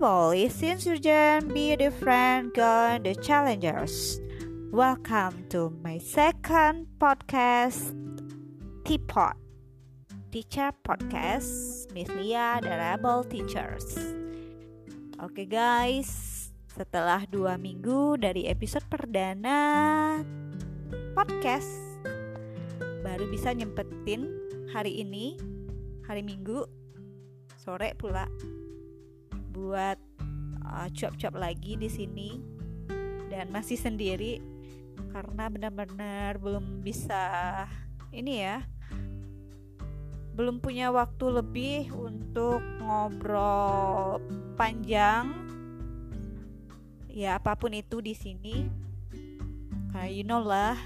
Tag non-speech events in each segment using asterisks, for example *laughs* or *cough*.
Rebel, since Surgeon, be the friend, guide the challengers. Welcome to my second podcast, Teapot. Teacher Podcast, Miss Lia, the Rebel Teachers. Oke guys, setelah dua minggu dari episode perdana podcast, baru bisa nyempetin hari ini, hari Minggu, sore pula, buat uh, cuap-cuap lagi di sini dan masih sendiri karena benar-benar belum bisa ini ya belum punya waktu lebih untuk ngobrol panjang ya apa pun itu di sini. Karena you know lah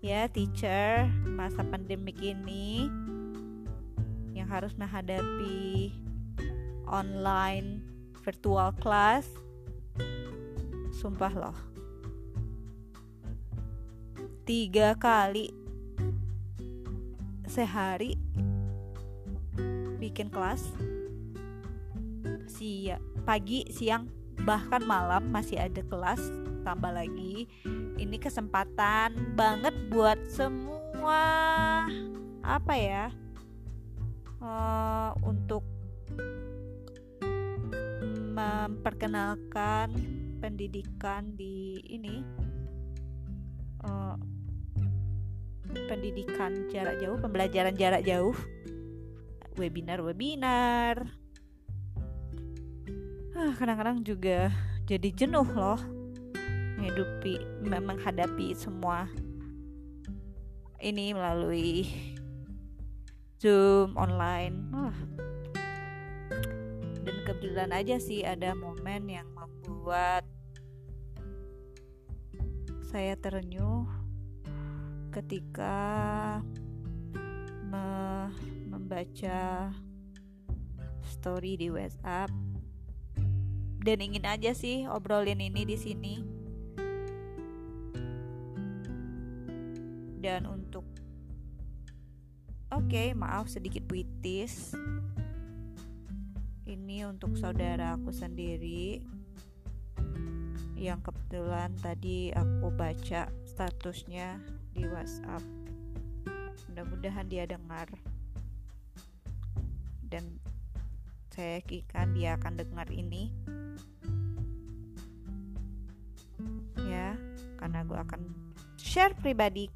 ya teacher masa pandemik ini yang harus menghadapi online virtual class. Sumpah loh. Tiga kali sehari bikin kelas. Siang pagi siang bahkan malam masih ada kelas. Tambah lagi ini kesempatan banget buat semua apa ya uh, untuk memperkenalkan pendidikan di ini uh, pendidikan jarak jauh pembelajaran jarak jauh webinar-webinar. Ah, kadang-kadang juga jadi jenuh loh menghidupi menghadapi semua ini melalui Zoom online. Ah. Dan kebetulan aja sih ada momen yang membuat saya terenyuh ketika me membaca story di WhatsApp dan ingin aja sih obrolin ini di sini. Dan untuk Oke, okay, maaf sedikit puitis. Ini untuk saudara aku sendiri. Yang kebetulan tadi aku baca statusnya di WhatsApp. Mudah-mudahan dia dengar. Dan saya yakin dia akan dengar ini. Ya karena gue akan share pribadi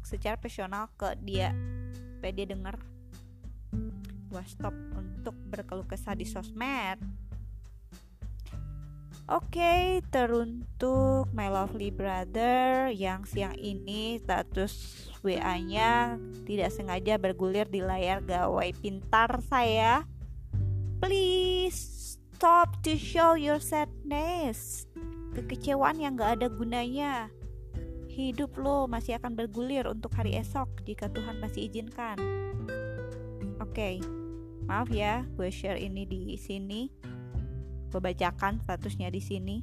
secara personal ke dia supaya dia dengar gue stop untuk berkeluh kesah di sosmed Oke, okay, teruntuk my lovely brother yang siang ini status WA-nya tidak sengaja bergulir di layar gawai pintar saya. Please stop to show your sadness. Kekecewaan yang gak ada gunanya. Hidup lo masih akan bergulir untuk hari esok jika Tuhan masih izinkan. Oke, okay. Maaf ya, gue share ini di sini gue bacakan statusnya di sini.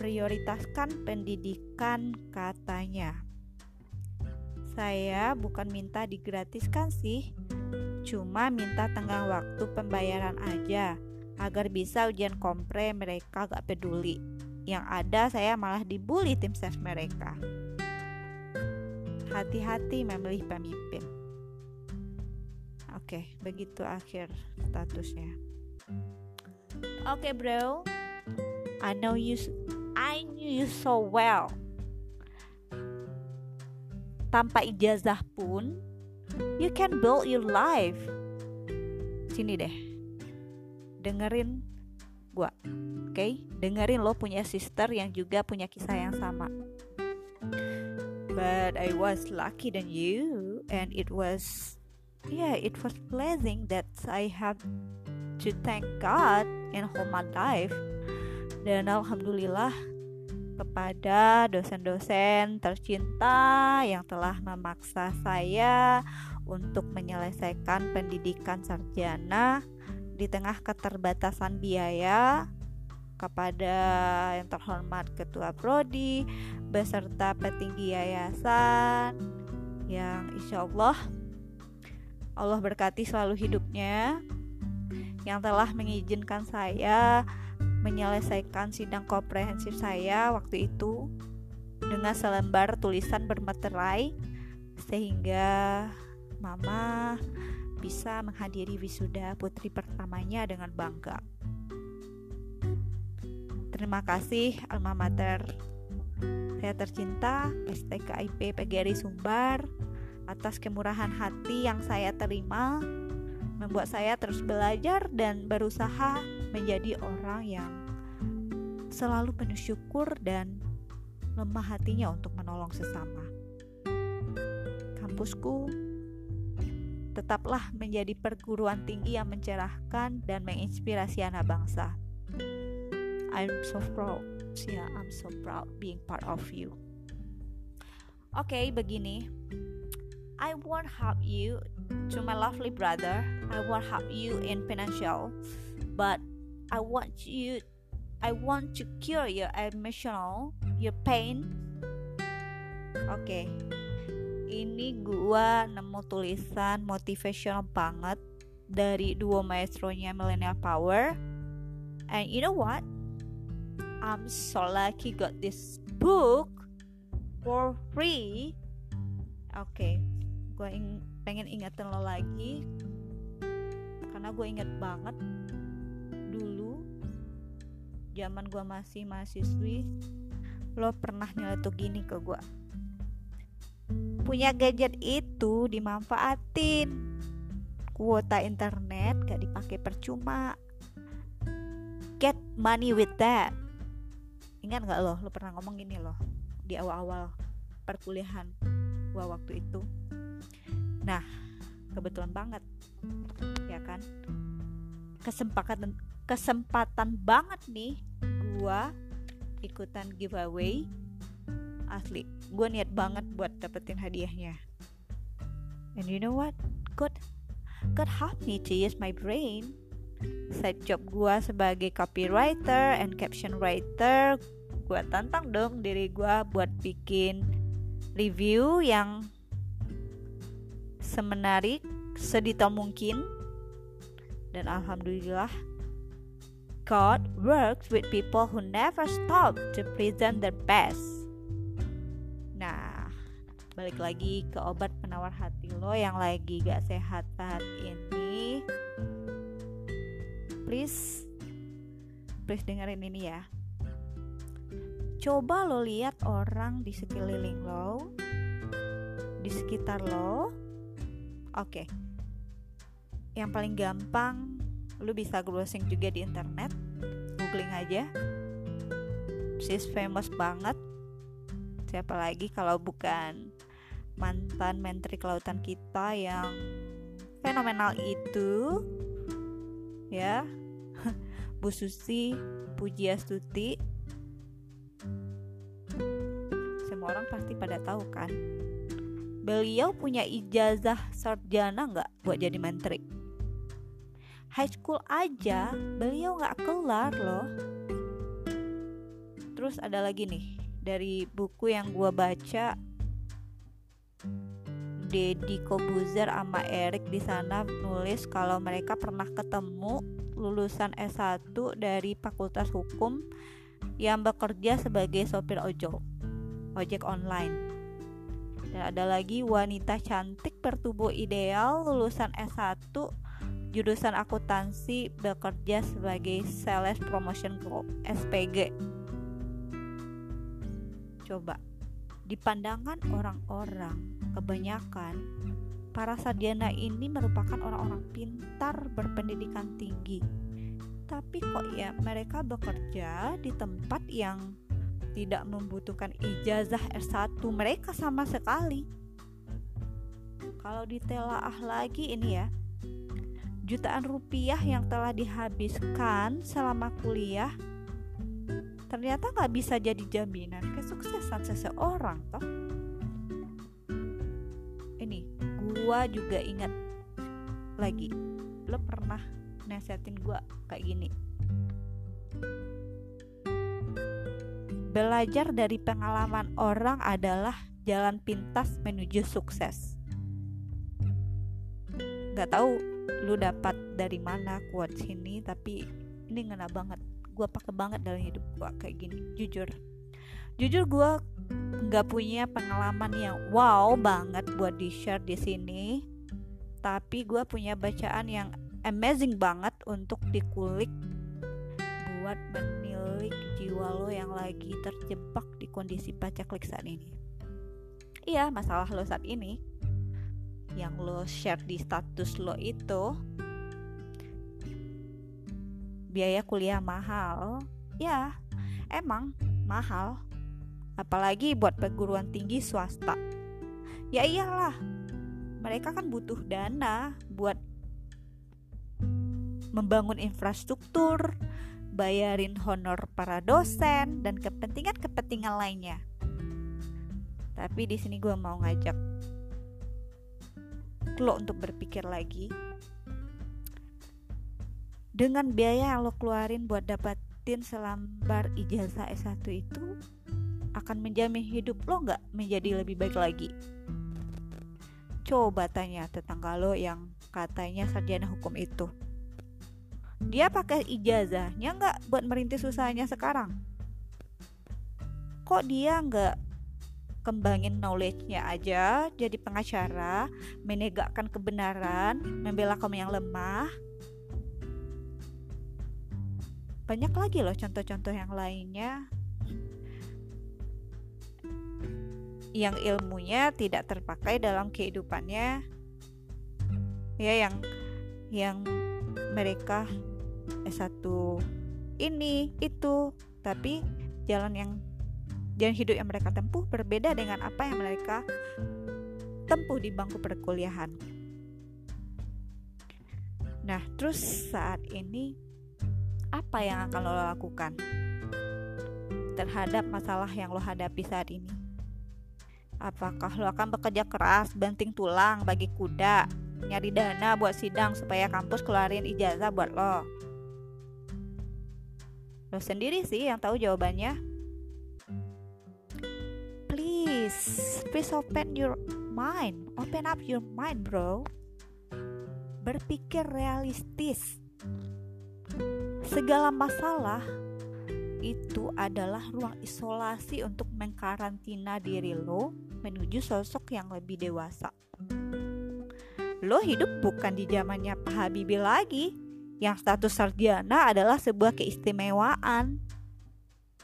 Prioritaskan pendidikan katanya. Saya bukan minta digratiskan sih, cuma minta tengah waktu pembayaran aja agar bisa ujian kompre mereka gak peduli. Yang ada saya malah dibully tim ses mereka. Hati-hati memilih pemimpin. Oke, okay, begitu akhir statusnya. Oke, okay, bro. I know you I knew you so well. Tanpa ijazah pun, you can build your life. Sini deh. Dengerin gua. Oke, okay? dengerin lo punya sister yang juga punya kisah yang sama. But I was lucky than you and it was yeah, it was blessing that I have to thank God in whole my life. Dan alhamdulillah kepada dosen-dosen tercinta yang telah memaksa saya untuk menyelesaikan pendidikan sarjana di tengah keterbatasan biaya kepada yang terhormat ketua prodi beserta petinggi yayasan yang insya Allah Allah berkati selalu hidupnya yang telah mengizinkan saya menyelesaikan sidang komprehensif saya waktu itu dengan selembar tulisan bermeterai sehingga mama bisa menghadiri wisuda putri pertamanya dengan bangga. Terima kasih alma mater saya tercinta STKIP PGRI Sumbar atas kemurahan hati yang saya terima membuat saya terus belajar dan berusaha menjadi orang yang selalu penuh syukur dan lemah hatinya untuk menolong sesama. Kampusku tetaplah menjadi perguruan tinggi yang mencerahkan dan menginspirasi anak bangsa. I'm so proud. Yeah, I'm so proud being part of you. Oke, okay, begini. I won't help you to my lovely brother. I won't help you in financial, but I want you I want to cure your emotional, your pain. Oke. Okay. Ini gua nemu tulisan motivational banget dari duo maestronya Millennial Power. And you know what? I'm so lucky got this book for free. Oke, okay. Gue ing pengen ingetin lo lagi. Karena gue inget banget zaman gue masih mahasiswi lo pernah nyeletuk gini ke gue punya gadget itu dimanfaatin. Kuota internet gak dipakai percuma. Get money with that. Ingat gak lo? Lo pernah ngomong gini loh di awal-awal perkuliahan gua waktu itu nah kebetulan banget ya kan? Kesempatan kesempatan banget nih gua ikutan giveaway. Asli gue niat banget buat dapetin hadiahnya. And you know what? God God help me to use my brain. Side job gue sebagai copywriter and caption writer. Gue tantang dong diri gue buat bikin review yang semenarik sedetail mungkin dan alhamdulillah God works with people who never stop to present their best. Nah, balik lagi ke obat penawar hati lo yang lagi gak sehat saat ini. Please, please dengerin ini ya. Coba lo lihat orang di sekeliling lo, di sekitar lo. Oke, yang paling gampang lu bisa browsing juga di internet. Googling aja. She's famous banget. Siapa lagi kalau bukan mantan menteri kelautan kita yang fenomenal itu? Ya. *laughs* Bu Susi Pujiastuti semua orang pasti pada tahu kan beliau punya ijazah sarjana nggak buat jadi menteri? High school aja beliau nggak kelar loh. Terus ada lagi nih dari buku yang gue baca Deddy Kobuzer sama Eric di sana nulis kalau mereka pernah ketemu lulusan S1 dari Fakultas Hukum yang bekerja sebagai sopir ojol ojek online dan ada lagi wanita cantik bertubuh ideal lulusan S1 jurusan akuntansi bekerja sebagai sales promotion group SPG. Coba di pandangan orang-orang kebanyakan para sarjana ini merupakan orang-orang pintar berpendidikan tinggi. Tapi kok ya mereka bekerja di tempat yang tidak membutuhkan ijazah S1 mereka sama sekali. Kalau ditelaah lagi ini ya, jutaan rupiah yang telah dihabiskan selama kuliah ternyata nggak bisa jadi jaminan kesuksesan seseorang toh ini gua juga ingat lagi lo pernah nasihatin gua kayak gini belajar dari pengalaman orang adalah jalan pintas menuju sukses. Gak tahu lu dapat dari mana kuat sini tapi ini ngena banget. Gue pakai banget dalam hidup gue kayak gini jujur. Jujur gue nggak punya pengalaman yang wow banget buat di share di sini tapi gue punya bacaan yang amazing banget untuk dikulik jiwa lo yang lagi terjebak di kondisi pacaklik saat ini. Iya masalah lo saat ini yang lo share di status lo itu biaya kuliah mahal. Ya emang mahal. Apalagi buat perguruan tinggi swasta. Ya iyalah mereka kan butuh dana buat membangun infrastruktur bayarin honor para dosen dan kepentingan-kepentingan lainnya. Tapi di sini gue mau ngajak lo untuk berpikir lagi. Dengan biaya yang lo keluarin buat dapetin selambar ijazah S1 itu akan menjamin hidup lo nggak menjadi lebih baik lagi. Coba tanya tetangga lo yang katanya sarjana hukum itu dia pakai ijazahnya nggak buat merintis usahanya sekarang? Kok dia nggak kembangin knowledge-nya aja jadi pengacara menegakkan kebenaran membela kaum yang lemah? Banyak lagi loh contoh-contoh yang lainnya. Yang ilmunya tidak terpakai dalam kehidupannya. Ya yang yang mereka S1 ini itu tapi jalan yang jalan hidup yang mereka tempuh berbeda dengan apa yang mereka tempuh di bangku perkuliahan. Nah, terus saat ini apa yang akan lo lakukan terhadap masalah yang lo hadapi saat ini? Apakah lo akan bekerja keras, banting tulang bagi kuda, nyari dana buat sidang supaya kampus keluarin ijazah buat lo? Lo sendiri sih yang tahu jawabannya. Please, please open your mind, open up your mind, bro. Berpikir realistis Segala masalah itu adalah ruang isolasi untuk mengkarantina diri lo menuju sosok yang lebih dewasa. Lo hidup bukan di zamannya Pak Habibie lagi, yang status sarjana adalah sebuah keistimewaan,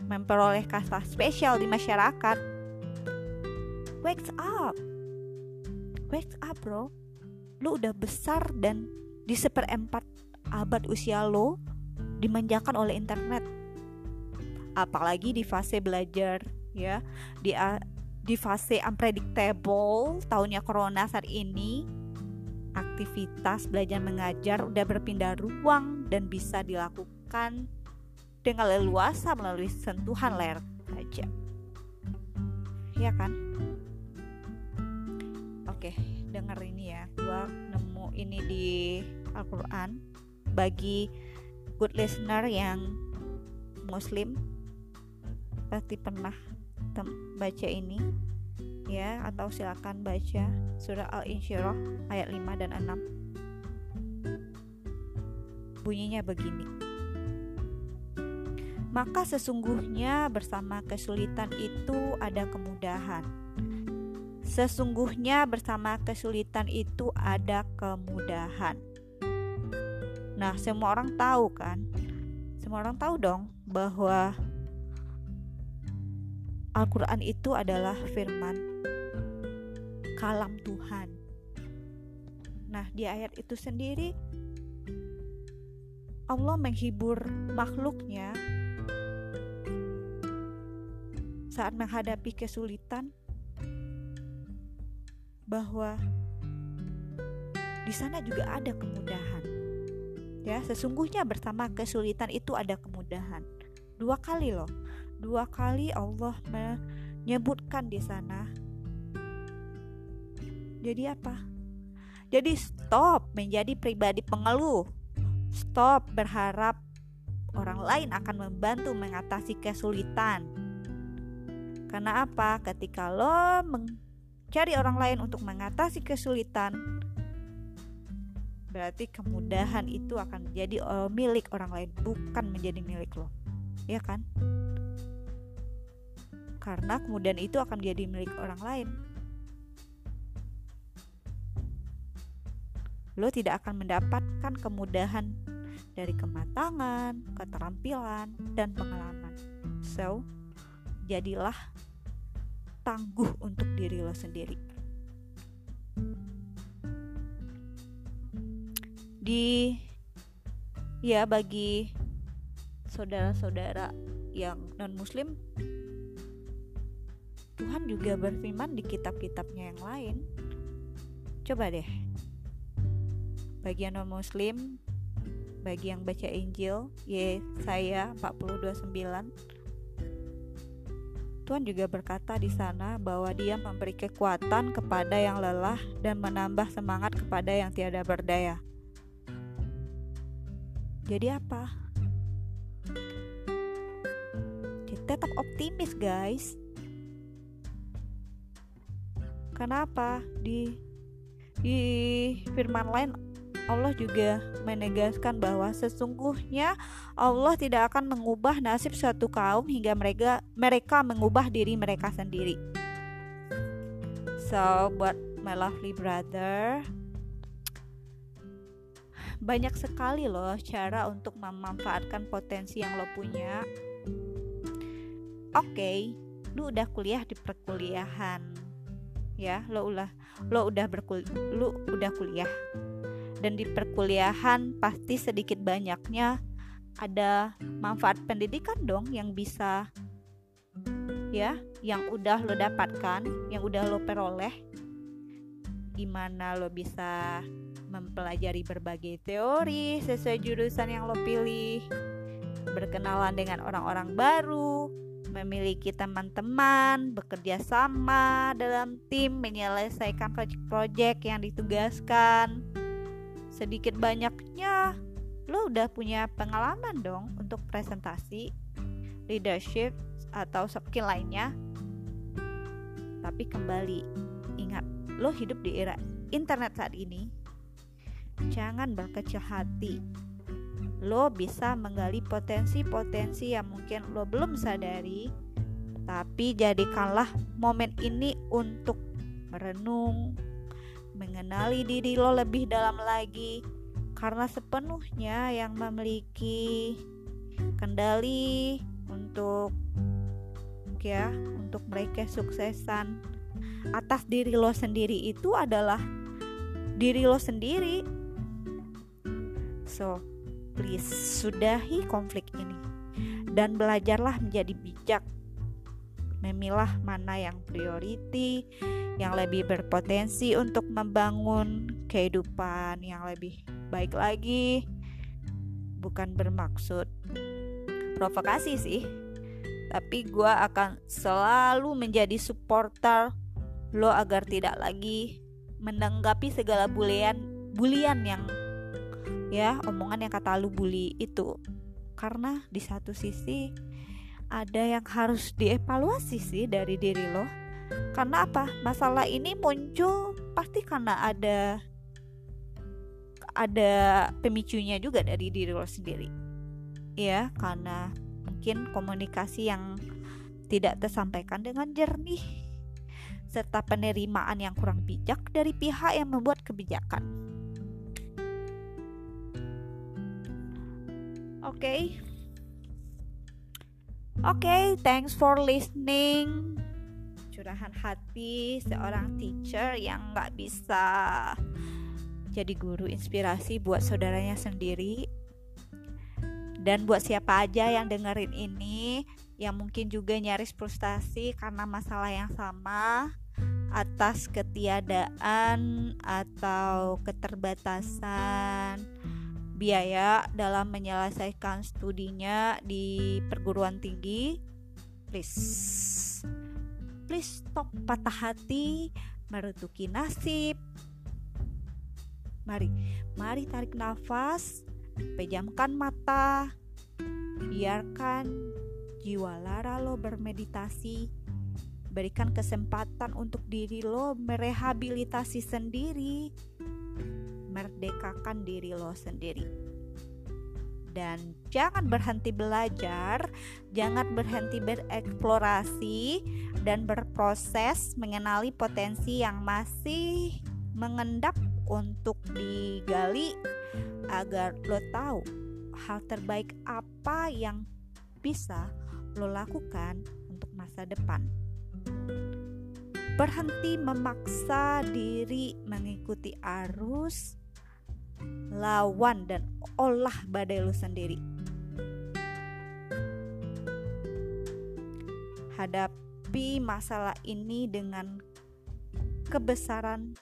memperoleh kasta spesial di masyarakat. Wake up, wake up bro. Lo udah besar dan di seperempat abad usia lo dimanjakan oleh internet. Apalagi di fase belajar ya. Di di fase unpredictable tahunnya corona saat ini aktivitas belajar mengajar udah berpindah ruang dan bisa dilakukan dengan leluasa melalui sentuhan layar saja ya kan? Oke denger ini ya. Gua nemu ini di Al-Quran. Bagi good listener yang muslim pasti pernah baca ini ya atau silakan baca surah Al-Insyirah ayat 5 dan 6 bunyinya begini. Maka sesungguhnya bersama kesulitan itu ada kemudahan. Sesungguhnya bersama kesulitan itu ada kemudahan. Nah, semua orang tahu kan? Semua orang tahu dong bahwa Al-Quran itu adalah firman kalam Tuhan. Nah, di ayat itu sendiri Allah menghibur makhluknya saat menghadapi kesulitan bahwa di sana juga ada kemudahan. Ya, sesungguhnya bersama kesulitan itu ada kemudahan. Dua kali loh. Dua kali Allah menyebutkan di sana. Jadi apa? Jadi stop menjadi pribadi pengeluh. Stop berharap orang lain akan membantu mengatasi kesulitan. Karena apa? Ketika lo mencari orang lain untuk mengatasi kesulitan, berarti kemudahan itu akan menjadi uh, milik orang lain bukan menjadi milik lo ya kan karena kemudahan itu akan menjadi milik orang lain lo tidak akan mendapatkan kemudahan dari kematangan, keterampilan, dan pengalaman. So, jadilah tangguh untuk diri lo sendiri. Di ya bagi saudara-saudara yang non muslim Tuhan juga berfirman di kitab-kitabnya yang lain. Coba deh bagi yang non muslim bagi yang baca Injil Yesaya 42:9 Tuhan juga berkata di sana bahwa Dia memberi kekuatan kepada yang lelah dan menambah semangat kepada yang tiada berdaya. Jadi apa? Tetap optimis, guys. Kenapa? Di di firman lain Allah juga menegaskan bahwa sesungguhnya Allah tidak akan mengubah nasib suatu kaum hingga mereka mereka mengubah diri mereka sendiri. So, buat my lovely brother, banyak sekali loh cara untuk memanfaatkan potensi yang lo punya. Oke, okay, lu udah kuliah di perkuliahan, ya, lo udah lo udah berkul, lu udah kuliah dan di perkuliahan pasti sedikit banyaknya ada manfaat pendidikan dong yang bisa ya yang udah lo dapatkan yang udah lo peroleh gimana lo bisa mempelajari berbagai teori sesuai jurusan yang lo pilih berkenalan dengan orang-orang baru memiliki teman-teman, bekerja sama dalam tim, menyelesaikan proyek-proyek yang ditugaskan, sedikit banyaknya lo udah punya pengalaman dong untuk presentasi, leadership atau skill lainnya. Tapi kembali ingat, lo hidup di era internet saat ini. Jangan berkecil hati. Lo bisa menggali potensi-potensi yang mungkin lo belum sadari, tapi jadikanlah momen ini untuk merenung, mengenali diri lo lebih dalam lagi. Karena sepenuhnya yang memiliki kendali untuk ya untuk mereka suksesan atas diri lo sendiri itu adalah diri lo sendiri. So please sudahi konflik ini dan belajarlah menjadi bijak. Memilah mana yang priority yang lebih berpotensi untuk membangun kehidupan yang lebih baik lagi. Bukan bermaksud provokasi sih tapi gue akan selalu menjadi supporter lo agar tidak lagi menanggapi segala bulian bulian yang ya omongan yang kata lu bully itu. Karena di satu sisi ada yang harus dievaluasi sih dari diri lo karena apa masalah ini muncul pasti karena ada ada pemicunya juga dari diri lo sendiri ya karena mungkin komunikasi yang tidak tersampaikan dengan jernih serta penerimaan yang kurang bijak dari pihak yang membuat kebijakan. Oke, okay. oke, okay, thanks for listening curahan hati seorang teacher yang nggak bisa jadi guru inspirasi buat saudaranya sendiri. Dan buat siapa aja yang dengerin ini yang mungkin juga nyaris frustasi karena masalah yang sama atas ketiadaan atau keterbatasan biaya dalam menyelesaikan studinya di perguruan tinggi please please stop patah hati merutuki nasib. Mari mari tarik nafas pejamkan mata biarkan jiwa lara lo bermeditasi berikan kesempatan untuk diri lo merehabilitasi sendiri merdekakan diri lo sendiri dan jangan berhenti belajar, jangan berhenti bereksplorasi dan berproses mengenali potensi yang masih mengendap untuk digali agar lo tahu hal terbaik apa yang bisa lo lakukan untuk masa depan. Berhenti memaksa diri mengikuti arus lawan dan olah badai lu sendiri. Hadapi masalah ini dengan kebesaran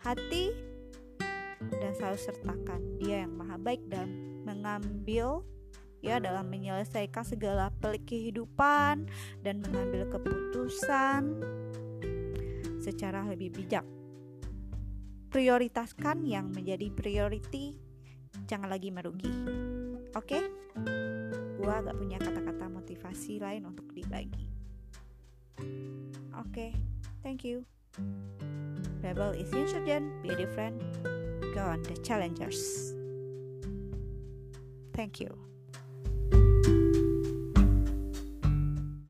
hati dan selalu sertakan dia yang maha baik dan mengambil ya dalam menyelesaikan segala pelik kehidupan dan mengambil keputusan secara lebih bijak prioritaskan yang menjadi priority jangan lagi merugi oke okay? gua gak punya kata-kata motivasi lain untuk dibagi oke okay, thank you Rebel is insurgent, be different, go on the challengers. Thank you.